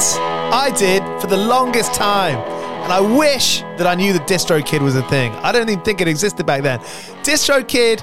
I did for the longest time. And I wish that I knew that DistroKid was a thing. I don't even think it existed back then. DistroKid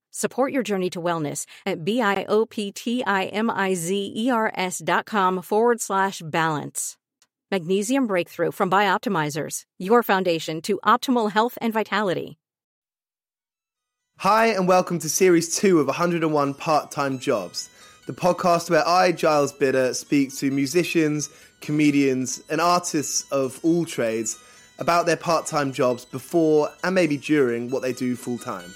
Support your journey to wellness at B-I-O-P-T-I-M-I-Z-E-R-S dot com forward slash balance. Magnesium Breakthrough from Bioptimizers, your foundation to optimal health and vitality. Hi, and welcome to Series 2 of 101 Part Time Jobs, the podcast where I, Giles Bidder, speak to musicians, comedians, and artists of all trades about their part time jobs before and maybe during what they do full time.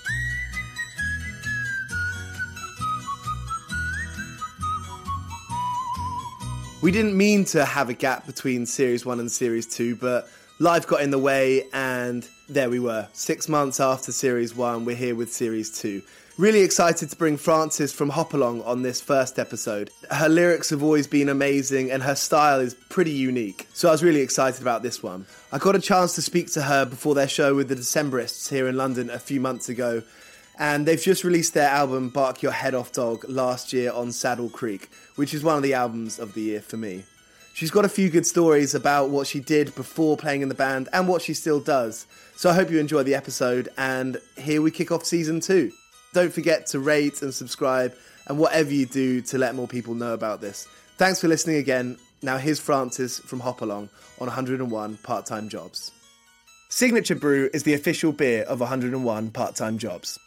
We didn't mean to have a gap between Series 1 and Series 2, but life got in the way, and there we were. Six months after Series 1, we're here with Series 2. Really excited to bring Frances from Hop Along on this first episode. Her lyrics have always been amazing, and her style is pretty unique. So I was really excited about this one. I got a chance to speak to her before their show with the Decemberists here in London a few months ago, and they've just released their album Bark Your Head Off Dog last year on Saddle Creek, which is one of the albums of the year for me. She's got a few good stories about what she did before playing in the band and what she still does. So I hope you enjoy the episode, and here we kick off season two. Don't forget to rate and subscribe, and whatever you do to let more people know about this. Thanks for listening again. Now, here's Frances from Hop Along on 101 Part Time Jobs. Signature Brew is the official beer of 101 part time jobs.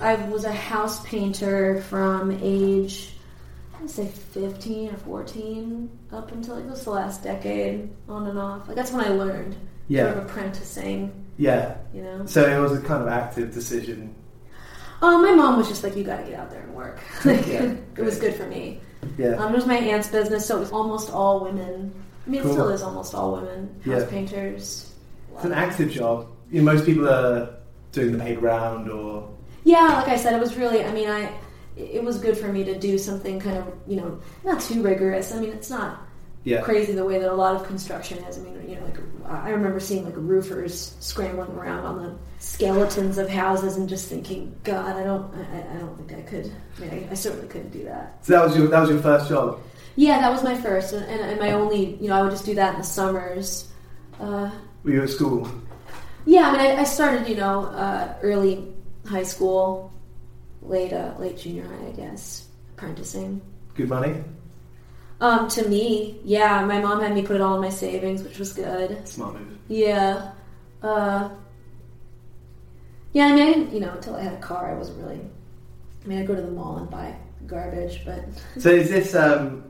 I was a house painter from age, I'd say 15 or 14 up until like this the last decade, on and off. Like that's when I learned Yeah. sort of apprenticing, Yeah. you know. So it was a kind of active decision. Oh, my mom was just like, you got to get out there and work. like, Yeah, it was good for me. Yeah. Um, it was my aunt's business, so it was almost all women. I mean, Cool. it still is almost all women. House Yeah. painters. It's an active job. You know, most people are doing the paint round or. Yeah, like I said, it was really. I mean, I. It was good for me to do something kind of, you know, not too rigorous. I mean, it's not Yeah. crazy the way that a lot of construction is. I mean, you know, like I remember seeing like roofers scrambling around on the skeletons of houses and just thinking, God, I don't, I, I don't think I could. I mean, I, I certainly couldn't do that. So that was your that was your first job. Yeah, that was my first, and, and, and my only. You know, I would just do that in the summers. Uh, Were you at school? yeah, I mean, I, I started, you know, uh, early high school, late, uh, late junior high, I guess, apprenticing. Good money. Um, to me, yeah, my mom had me put it all in my savings, which was good. Smart move. Yeah. Uh, yeah, I mean, I didn't, you know, until I had a car, I wasn't really. I mean, I'd go to the mall and buy garbage, but So is this um,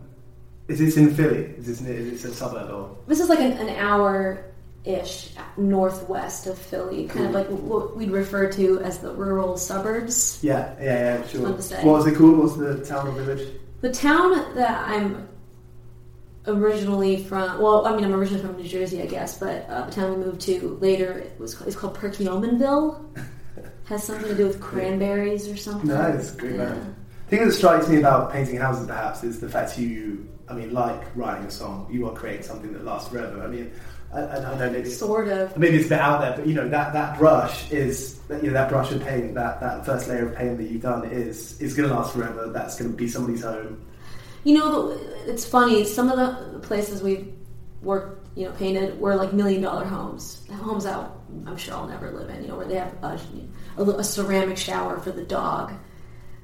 is this in Philly? Is this is this a suburb or? this is like an, an hour ish northwest of Philly, kind of like what we'd refer to as the rural suburbs. Yeah, yeah, yeah, sure. Fun to say. What was it called? What's the town or village? The town that I'm originally from, well, I mean, I'm originally from New Jersey, I guess, but uh, the town we moved to later it was is called Perkiomenville. Has something to do with cranberries or something. Nice, great Yeah. man. The thing that strikes me about painting houses, perhaps, is the fact you, I mean, like writing a song, you are creating something that lasts forever. I mean, I, I don't know, maybe, Sort of. maybe it's a bit out there, but you know, that, that brush is, that, you know, that brush of paint, that, that first layer of paint that you've done is is going to last forever. That's going to be somebody's home. You know, it's funny. Some of the places we've worked, you know, painted were like million dollar homes. Homes out, I'm sure I'll never live in. You know, where they have a, a, a ceramic shower for the dog.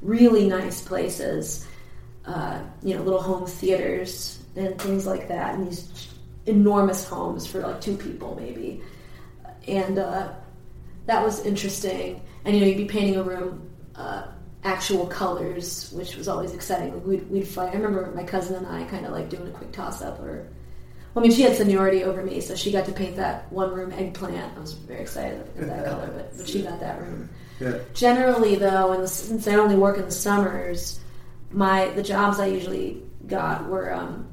Really nice places. Uh, you know, little home theaters and things like that. And these enormous homes for like two people, maybe. And uh, that was interesting. And you know, you'd be painting a room. Uh, actual colors, which was always exciting. We'd, we'd fight. I remember my cousin and I kind of like doing a quick toss up. Or, well, I mean, she had seniority over me, so she got to paint that one room eggplant. I was very excited at that color, but, but she got that room. Yeah. Generally, though, and since I only work in the summers, my the jobs I usually got were um,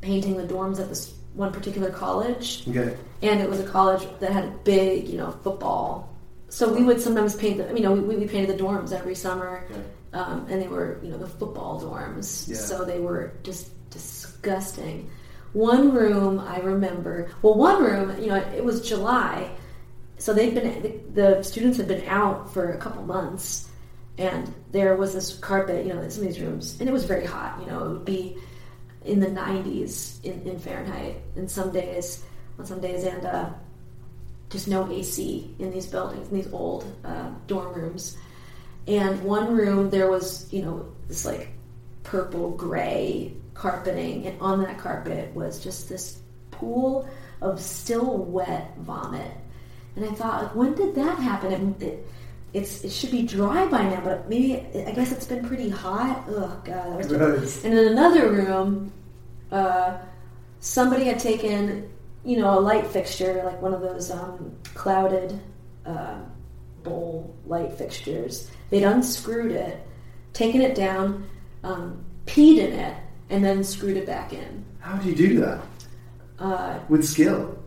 painting the dorms at this one particular college Okay. and it was a college that had a big, you know, football. So we would sometimes paint the, you know, we, we painted the dorms every summer, um, and they were, you know, the football dorms. Yeah. So they were just disgusting. One room I remember, well, one room, you know, it was July, so they'd been the, the students had been out for a couple months, and there was this carpet, you know, in some of these rooms, and it was very hot. You know, it would be in the 90s in, in Fahrenheit, and some days, on some days, and uh, just no AC in these buildings, in these old uh, dorm rooms. And one room, there was, you know, this like purple gray carpeting, and on that carpet was just this pool of still wet vomit. And I thought, like, when did that happen? It, it, it's, it should be dry by now, but maybe I guess it's been pretty hot. Oh god, that was and in another room, uh, somebody had taken, you know, a light fixture, like one of those um, clouded uh, bowl light fixtures. They'd unscrewed it, taken it down, um, peed in it, and then screwed it back in. How do you do that? Uh, With skill.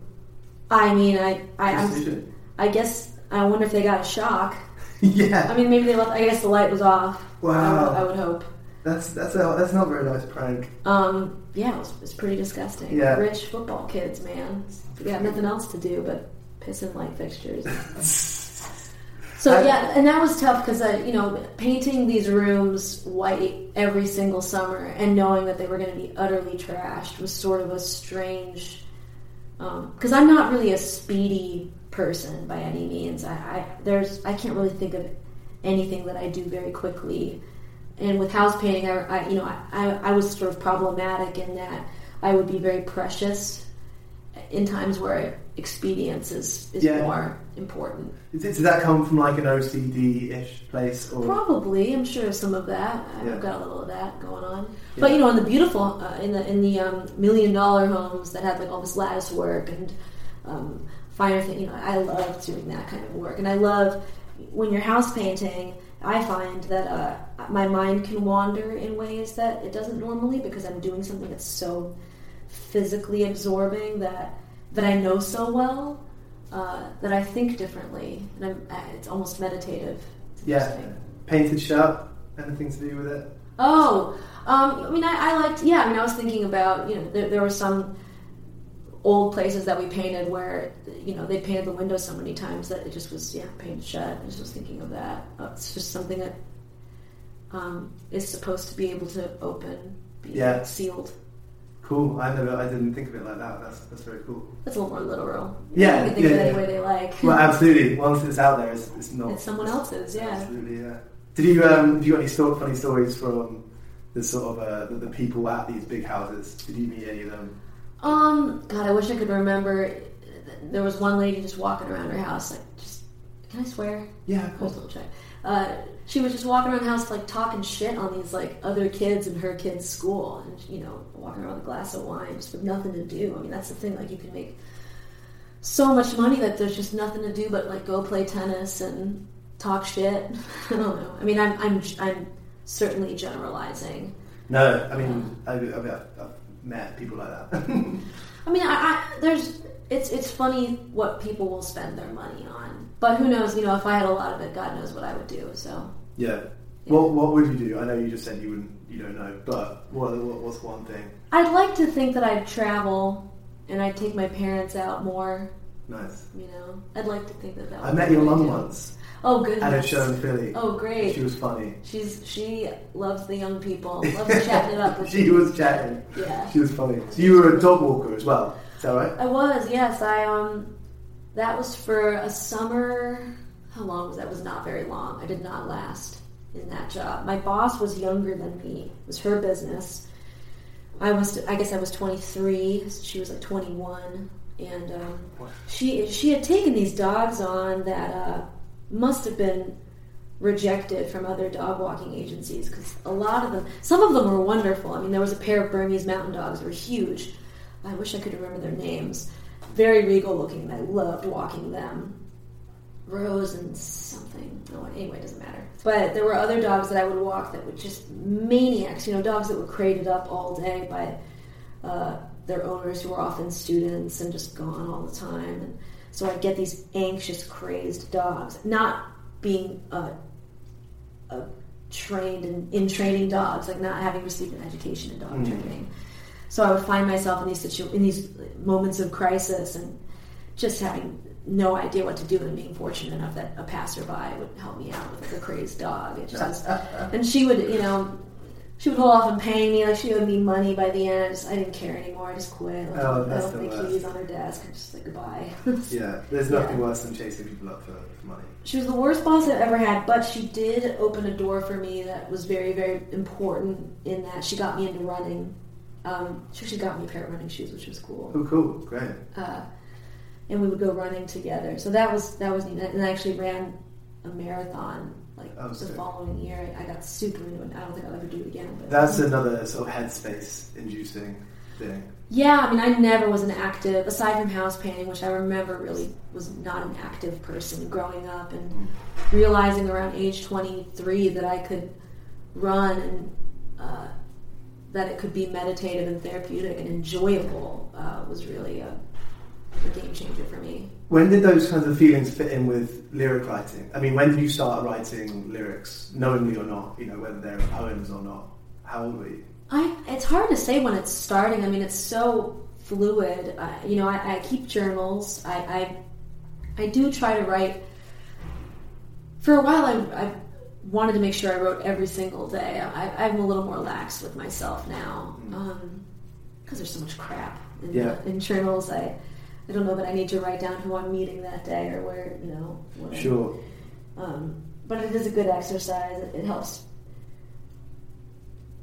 I mean, I, I, I'm, I guess I wonder if they got a shock. yeah. I mean, maybe they left. I guess the light was off. I Wow. would, I would hope. That's that's a, that's not a very nice prank. Um, yeah, it was, it was pretty disgusting. Yeah. Rich football kids, man. They got nothing else to do but piss in light fixtures. so I- yeah, and that was tough because I, you know, painting these rooms white every single summer and knowing that they were going to be utterly trashed was sort of a strange. Because I'm not really a speedy person by any means. I, I there's I can't really think of anything that I do very quickly and with house painting, I, I you know I, I was sort of problematic in that I would be very precious in times where expedience is, is Yeah. more important. Does that come from like an OCD-ish place, or Probably, I'm sure some of that. I've Yeah. got a little of that going on. Yeah. But you know, in the beautiful, uh, in the in the um, million dollar homes that have like all this lattice work and um, finer thing, you know, I love doing that kind of work, and I love when you're house painting. I find that uh, my mind can wander in ways that it doesn't normally because I'm doing something that's so physically absorbing that that I know so well uh, that I think differently, and I'm, uh, it's almost meditative. It's yeah, painted shirt, anything to do with it? Oh, um, I mean, I, I liked. Yeah, I mean, I was thinking about you know there, there were some old places that we painted where you know they painted the windows so many times that it just was yeah painted shut. I just was thinking of that. Uh, it's just something that um, is supposed to be able to open, be Yeah. sealed. Cool. I never, I didn't think of it like that. That's that's very cool. That's a little more literal. Yeah, you can think of yeah, it any way they like. Well, absolutely. Once it's out there, it's, it's not. it's someone else's. Yeah. Absolutely, yeah. Did you um? Have you got any sto- funny stories from the sort of uh, the, the people at these big houses? Did you meet any of them? Um, God, I wish I could remember. There was one lady just walking around her house, like just. Can I swear? Yeah, of I'll course. check. Uh, she was just walking around the house, like talking shit on these like other kids in her kid's school, and you know, walking around with a glass of wine, just with nothing to do. I mean, that's the thing. Like, you can make so much money that there's just nothing to do but like go play tennis and talk shit. I don't know. I mean, I'm I'm I'm certainly generalizing. No, I mean, I, I mean, Met people like that. I mean, I, I there's it's it's funny what people will spend their money on, but who knows? You know, if I had a lot of it, God knows what I would do. So. yeah. What What would you do? I know you just said you wouldn't. You don't know, but what, what what's one thing? I'd like to think that I'd travel and I'd take my parents out more. Nice. You know, I'd like to think that that. I would met be your mum once Oh goodness. at a show in Philly. Oh great. She was funny. She's she loves the young people. Loves chatting it up. With she me. was chatting. Yeah. She was funny. So you were a dog walker as well. Is that right? I was yes. I um. That was for a summer. How long was that? It was not very long. I did not last in that job. My boss was younger than me. It was her business. I was, I guess, I was 23. She was like 21, and um, she she had taken these dogs on that uh, must have been rejected from other dog walking agencies because a lot of them, some of them were wonderful. I mean, there was a pair of Burmese mountain dogs that were huge. I wish I could remember their names. Very regal looking. and I loved walking them. Rose and something. Anyway, it doesn't matter. But there were other dogs that I would walk that were just maniacs. You know, dogs that were crated up all day by uh, their owners who were often students and just gone all the time. And so I'd get these anxious, crazed dogs, not being uh, uh, trained in, in training dogs, like not having received an education in dog Mm. training. So I would find myself in these situ- in these moments of crisis and just having no idea what to do and being fortunate enough that a passerby would help me out with like a crazed dog. It just was, and she would, you know, she would hold off and pay me like she owed me money by the end. I, just, I didn't care anymore. I just quit. Like, Oh, I left the my worst. keys on her desk and just like goodbye. Yeah. There's Yeah. nothing worse than chasing people up for, for money. She was the worst boss I've ever had, but she did open a door for me that was very, very important in that she got me into running. Um, she actually got me a pair of running shoes, which was cool. Oh, cool. Great. Uh, and we would go running together. So that was that was neat. And I actually ran a marathon like Oh, the sick. following year. I got super into it. I don't think I'll ever do it again. But That's another sort of headspace inducing thing. Yeah, I mean, I never was an active, aside from house painting, which I remember really was not an active person growing up, and realizing around age 23 that I could run and uh, that it could be meditative and therapeutic and enjoyable uh, was really a, a game changer for me. When did those kinds of feelings fit in with lyric writing? I mean, when did you start writing lyrics, knowingly or not? You know, whether they're poems or not. How old were you? I, it's hard to say when it's starting. I mean, it's so fluid. I, you know, I, I keep journals. I, I, I do try to write. For a while, I, I wanted to make sure I wrote every single day. I, I'm a little more lax with myself now mm. um, because there's so much crap in, Yeah. in journals. I, I don't know that I need to write down who I'm meeting that day or where, you know. I- Sure. um, but it is a good exercise. It, it helps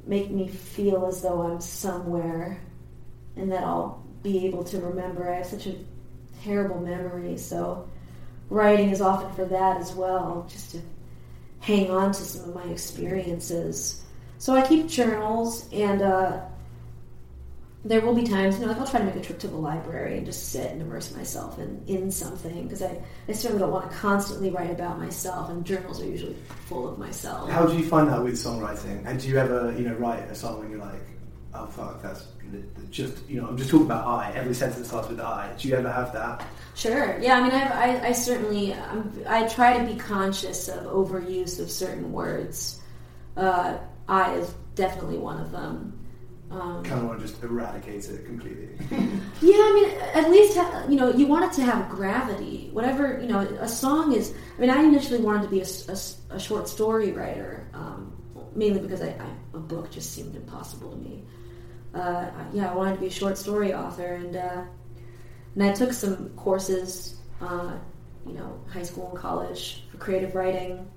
make me feel as though I'm somewhere and that I'll be able to remember. I have such a terrible memory, so writing is often for that as well, just to hang on to some of my experiences. So I keep journals, and uh, there will be times, you know, like I'll try to make a trip to the library and just sit and immerse myself in, in something because I, I certainly don't want to constantly write about myself, and journals are usually full of myself. How do you find that with songwriting? And do you ever, you know, write a song and you're like, oh fuck, that's just, you know, I'm just talking about I. Every sentence starts with I. Do you ever have that? Sure. Yeah. I mean, I've, I, I certainly, um, I try to be conscious of overuse of certain words. Uh, I is definitely one of them. Um, kind of want to just eradicate it completely. yeah, I mean, at least ha- you know you want it to have gravity. Whatever you know, a song is. I mean, I initially wanted to be a, a, a short story writer, um, mainly because I, I, a book just seemed impossible to me. Uh, yeah, I wanted to be a short story author, and uh, and I took some courses, uh, you know, high school and college for creative writing.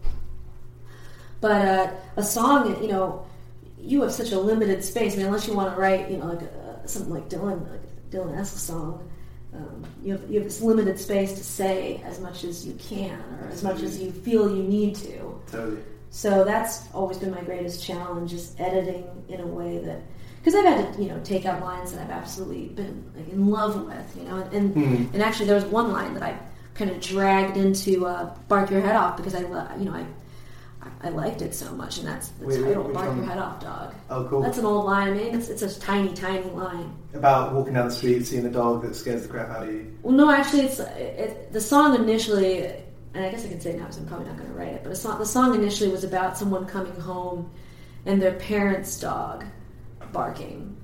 But uh, a song, you know, you have such a limited space. I mean, unless you want to write, you know, like uh, something like Dylan, like Dylan-esque song, um, you have you have this limited space to say as much as you can, or as much as you feel you need to. Totally. So that's always been my greatest challenge: is editing in a way that because I've had to, you know, take out lines that I've absolutely been like, in love with, you know, and mm-hmm. and actually there was one line that I kind of dragged into uh, "Bark Your Head Off" because I, you know, I I liked it so much, and that's the wait, title, wait, "Bark Your Head Off, Dog." Oh, cool. That's an old line. I mean, it's, it's a tiny, tiny line about walking down the street, seeing a dog that scares the crap out of you. Well, no, actually, it's it, it, the song initially, and I guess I can say now because I'm probably not going to write it, but song, the song initially was about someone coming home and their parents' dog barking,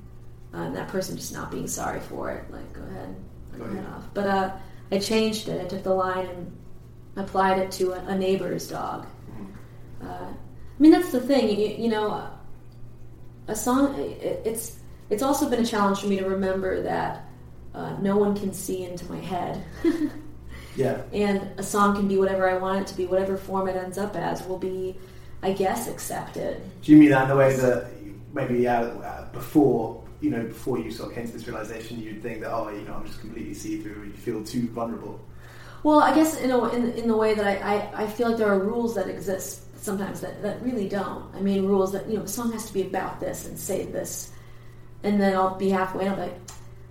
uh, and that person just not being sorry for it. Like, go ahead, go ahead off. But uh, I changed it. I took the line and applied it to a, a neighbor's dog. Uh, I mean, that's the thing. You, you know, a song. It, it's it's also been a challenge for me to remember that uh, no one can see into my head. yeah. And a song can be whatever I want it to be. Whatever form it ends up as will be, I guess, accepted. Do you mean that in the way that maybe uh, before you know before you sort of came to this realization, you'd think that oh, you know, I'm just completely see through. You feel too vulnerable. Well, I guess in, a, in, in the way that I, I, I feel like there are rules that exist sometimes that, that really don't. I mean, rules that you know the song has to be about this and say this, and then I'll be halfway and I'll be like,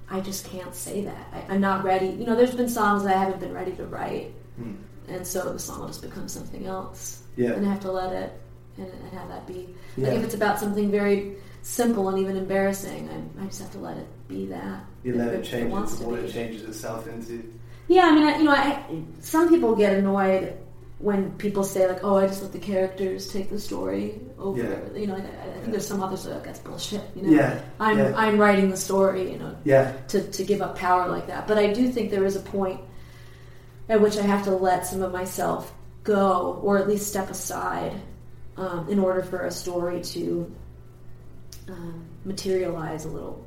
I just can't say that. I, am not ready. You know, there's been songs that I haven't been ready to write, hmm. and so the song will just become something else. Yeah, and I have to let it and, and have that be. Like if it's about something very simple and even embarrassing, I, I just have to let it be that. You let it, change it before it changes itself into. Yeah, I mean, I, you know, I, some people get annoyed when people say like, "Oh, I just let the characters take the story over." Yeah. You know, like, I, I, think yeah. there's some others that like, that's bullshit. You know, yeah. I'm yeah. I'm writing the story. You know, yeah. To to give up power like that, but I do think there is a point at which I have to let some of myself go, or at least step aside um, in order for a story to um, materialize a little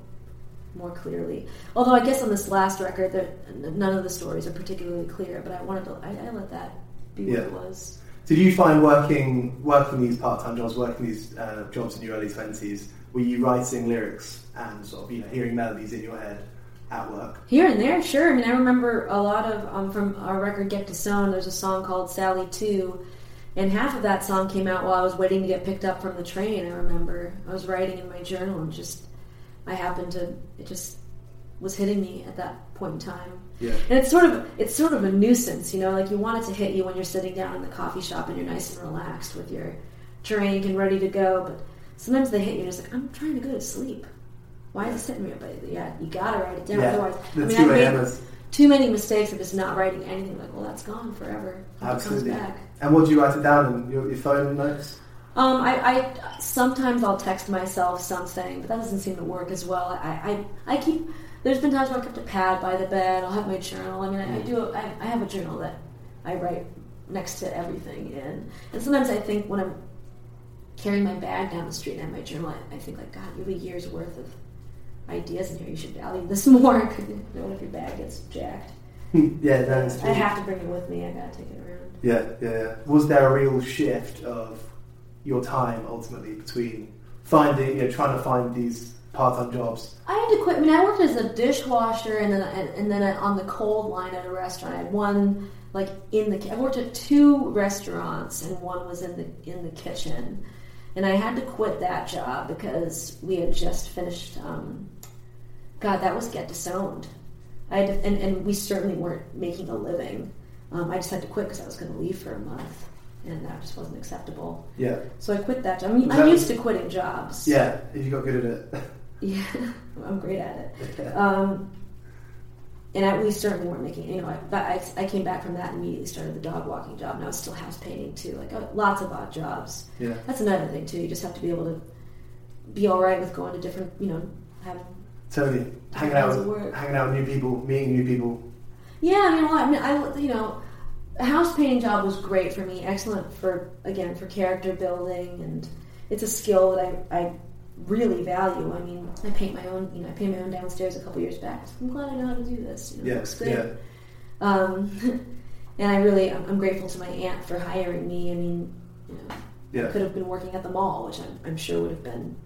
more clearly. Although I guess on this last record, that none of the stories are particularly clear, but I wanted to, I, I let that be what yeah. it was. Did you find working working these part time jobs, working these uh, jobs in your early twenties, were you writing lyrics and sort of you know hearing melodies in your head at work? Here and there, sure. I mean, I remember a lot of um, from our record Get Disowned. There's a song called Sally Two and half of that song came out while I was waiting to get picked up from the train. I remember I was writing in my journal and just I happened to it just was hitting me at that point in time. Yeah. And it's sort of it's sort of a nuisance, you know, like you want it to hit you when you're sitting down in the coffee shop and you're nice and relaxed with your drink and ready to go, but sometimes they hit you and it's like, I'm trying to go to sleep. Why is it sitting here? But yeah, you gotta write it down. Yeah. Otherwise, I mean, I made too many mistakes of just not writing anything. Like, well, that's gone forever. Absolutely. And what do you write it down in your, your phone notes? Um, I, I, sometimes I'll text myself something, but that doesn't seem to work as well. I, I, I keep. There's been times where I kept a pad by the bed. I'll have my journal. I mean, I, I do. I, I have a journal that I write next to everything in. And sometimes I think when I'm carrying my bag down the street and I have my journal, I, I think like, God, you have a year's worth of ideas in here. You should value this more. Because you know, if your bag gets jacked. Hmm. yeah, that's I have to bring it with me. I gotta take it around. Yeah, yeah, yeah. Was there a real shift of your time ultimately between finding, you know, trying to find these part-time jobs? I had to quit. I mean, I worked as a dishwasher and then and, and then on the cold line at a restaurant. I had one like in the. I worked at two restaurants and one was in the in the kitchen, and I had to quit that job because we had just finished. Um, God, that was get disowned. I had to, and, and we certainly weren't making a living. Um, I just had to quit because I was going to leave for a month, and that just wasn't acceptable. Yeah. So I quit that job. I mean, Was I'm that- used to quitting jobs. Yeah, if you got good at it. Yeah, I'm great at it. Um, and I, we certainly weren't making, you know, I, but I, I came back from that and immediately started the dog walking job. And I was still house painting too, like uh, lots of odd jobs. yeah. That's another thing too. You just have to be able to be all right with going to different, you know, having. Totally. Hanging out, with, hanging out with new people, meeting new people. Yeah, I mean, well, I mean, I, you know, a house painting job was great for me. Excellent for again for character building, and it's a skill that I, I really value. I mean, I paint my own, you know, I painted my own downstairs a couple years back. I'm glad I know how to do this. You know, it Yeah, looks good. yeah. Um, and I really, I'm, I'm grateful to my aunt for hiring me. I mean, you know, I Yeah. could have been working at the mall, which I'm, I'm sure would have been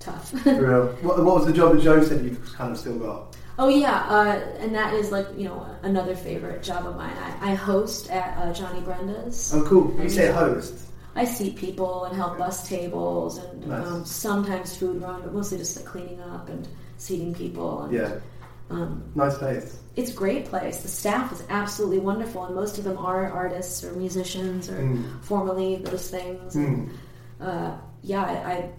tough. For real. What, what was the job that Joe said you've kind of still got? oh yeah, uh, and that is like you know another favorite job of mine. I, I host at uh, Johnny Brenda's. Oh, cool. You say host. I seat people and help bus tables and Nice. um, sometimes food run, but mostly just like cleaning up and seating people. And, Yeah. Um, Nice place. it's a great place. The staff is absolutely wonderful, and most of them are artists or musicians or Mm. formerly those things. Mm. Uh, yeah, I, I,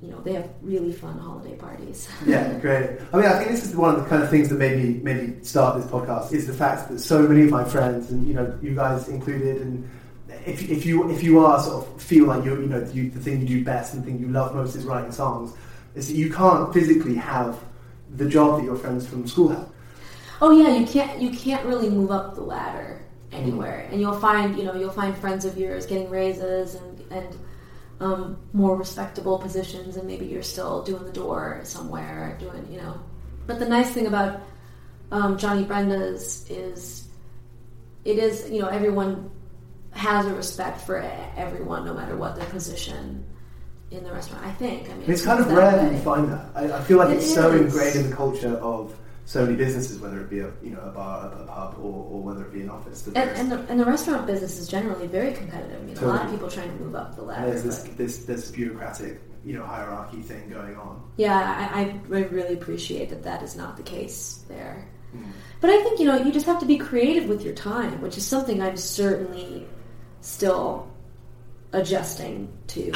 you know, they have really fun holiday parties. Yeah, great. I mean, I think this is one of the kind of things that made me maybe start this podcast is the fact that so many of my friends and you know you guys included, and if, if you if you are sort of feel like you you know you, the thing you do best and the thing you love most is writing songs, is that you can't physically have the job that your friends from school have. Oh yeah, you can't you can't really move up the ladder anywhere, and you'll find you know you'll find friends of yours getting raises and and um, more respectable positions, and maybe you're still doing the door somewhere, doing you know. But the nice thing about um, Johnny Brenda's is it is you know everyone has a respect for everyone, no matter what their position in the restaurant. I think. I mean, It's kind of rare that you find that. I, I feel like It it's so ingrained in the culture of so many businesses, whether it be a you know a bar, a, pub, or, or whether it be an office. And, and, the, and the restaurant business is generally very competitive. You know, a lot of people trying to move up the ladder. there's this, this this bureaucratic you know hierarchy thing going on. yeah, I, I really appreciate that that is not the case there. Mm. But I think you know you just have to be creative with your time, which is something I'm certainly still adjusting to.